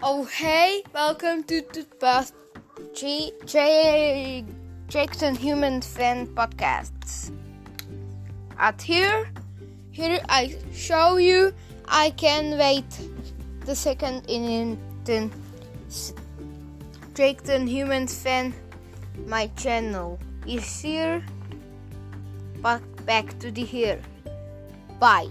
Oh hey, welcome to the past J Jackson Human Fan Podcasts. At here, here I show you I can wait the second in the Jackson Human Fan my channel is here. Back back to the here. Bye.